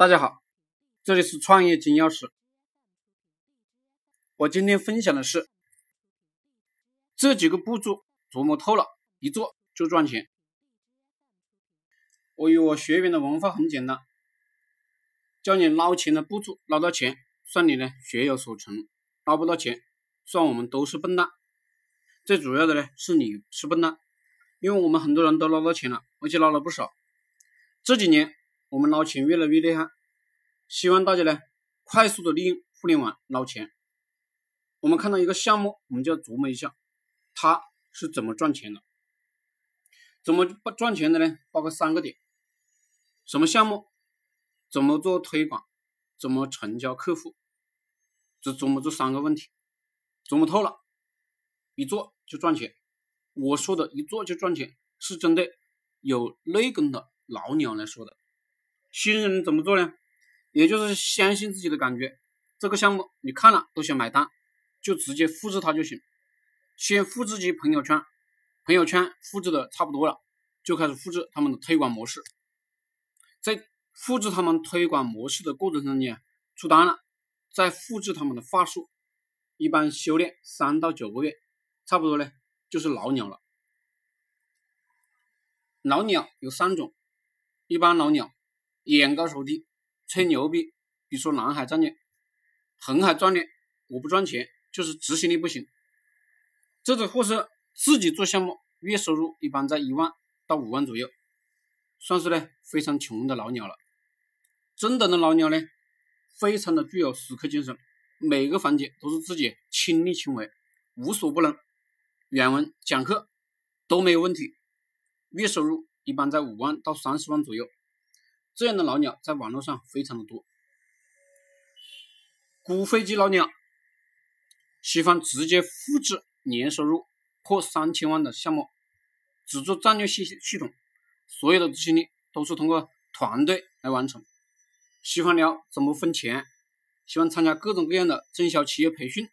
大家好，这里是创业金钥匙。我今天分享的是这几个步骤，琢磨透了，一做就赚钱。我与我学员的文化很简单，教你捞钱的步骤，捞到钱算你呢学有所成，捞不到钱算我们都是笨蛋。最主要的呢是你是笨蛋，因为我们很多人都捞到钱了，而且捞了不少。这几年。我们捞钱越来越厉害，希望大家呢快速的利用互联网捞钱。我们看到一个项目，我们就要琢磨一下，它是怎么赚钱的？怎么赚钱的呢？包括三个点：什么项目？怎么做推广？怎么成交客户？只琢磨这三个问题，琢磨透了，一做就赚钱。我说的一做就赚钱，是针对有内功的老鸟来说的。新人怎么做呢？也就是相信自己的感觉，这个项目你看了都想买单，就直接复制它就行。先复制几朋友圈，朋友圈复制的差不多了，就开始复制他们的推广模式。在复制他们推广模式的过程中间，出单了，再复制他们的话术，一般修炼三到九个月，差不多呢就是老鸟了。老鸟有三种，一般老鸟。眼高手低，吹牛逼，比如说南海战略、红海战略，我不赚钱，就是执行力不行。这种货色自己做项目，月收入一般在一万到五万左右，算是呢非常穷的老鸟了。真正的老鸟呢，非常的具有死磕精神，每个环节都是自己亲力亲为，无所不能。原文讲课都没有问题，月收入一般在五万到三十万左右。这样的老鸟在网络上非常的多，股飞机老鸟喜欢直接复制年收入破三千万的项目，只做战略系系统，所有的执行力都是通过团队来完成。喜欢聊怎么分钱，喜欢参加各种各样的中小企业培训，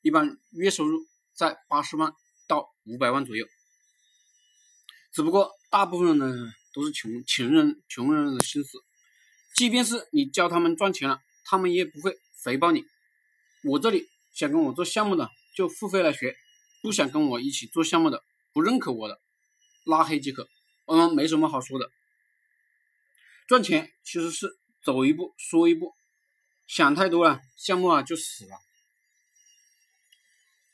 一般月收入在八十万到五百万左右。只不过大部分人呢。都是穷穷人，穷人的心思。即便是你教他们赚钱了，他们也不会回报你。我这里想跟我做项目的就付费来学，不想跟我一起做项目的，不认可我的，拉黑即可。我们没什么好说的。赚钱其实是走一步说一步，想太多了，项目啊就死了。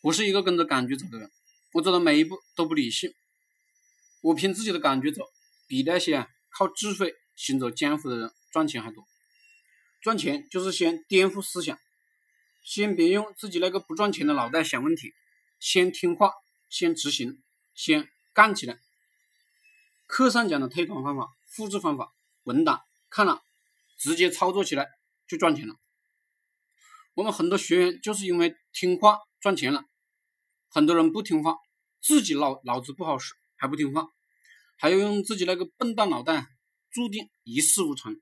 我是一个跟着感觉走的人，我走的每一步都不理性，我凭自己的感觉走。比那些靠智慧行走江湖的人赚钱还多。赚钱就是先颠覆思想，先别用自己那个不赚钱的脑袋想问题，先听话，先执行，先干起来。课上讲的推广方法、复制方法、文档看了，直接操作起来就赚钱了。我们很多学员就是因为听话赚钱了，很多人不听话，自己脑脑子不好使，还不听话。还要用自己那个笨蛋脑袋，注定一事无成。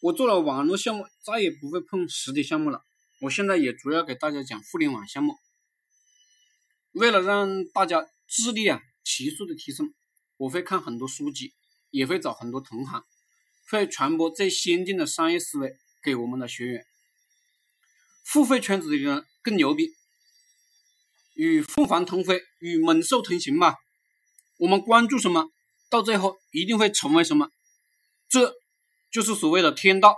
我做了网络项目，再也不会碰实体项目了。我现在也主要给大家讲互联网项目。为了让大家智力啊急速的提升，我会看很多书籍，也会找很多同行，会传播最先进的商业思维给我们的学员。付费圈子的人更牛逼，与凤凰同飞，与猛兽同行吧。我们关注什么，到最后一定会成为什么，这就是所谓的天道。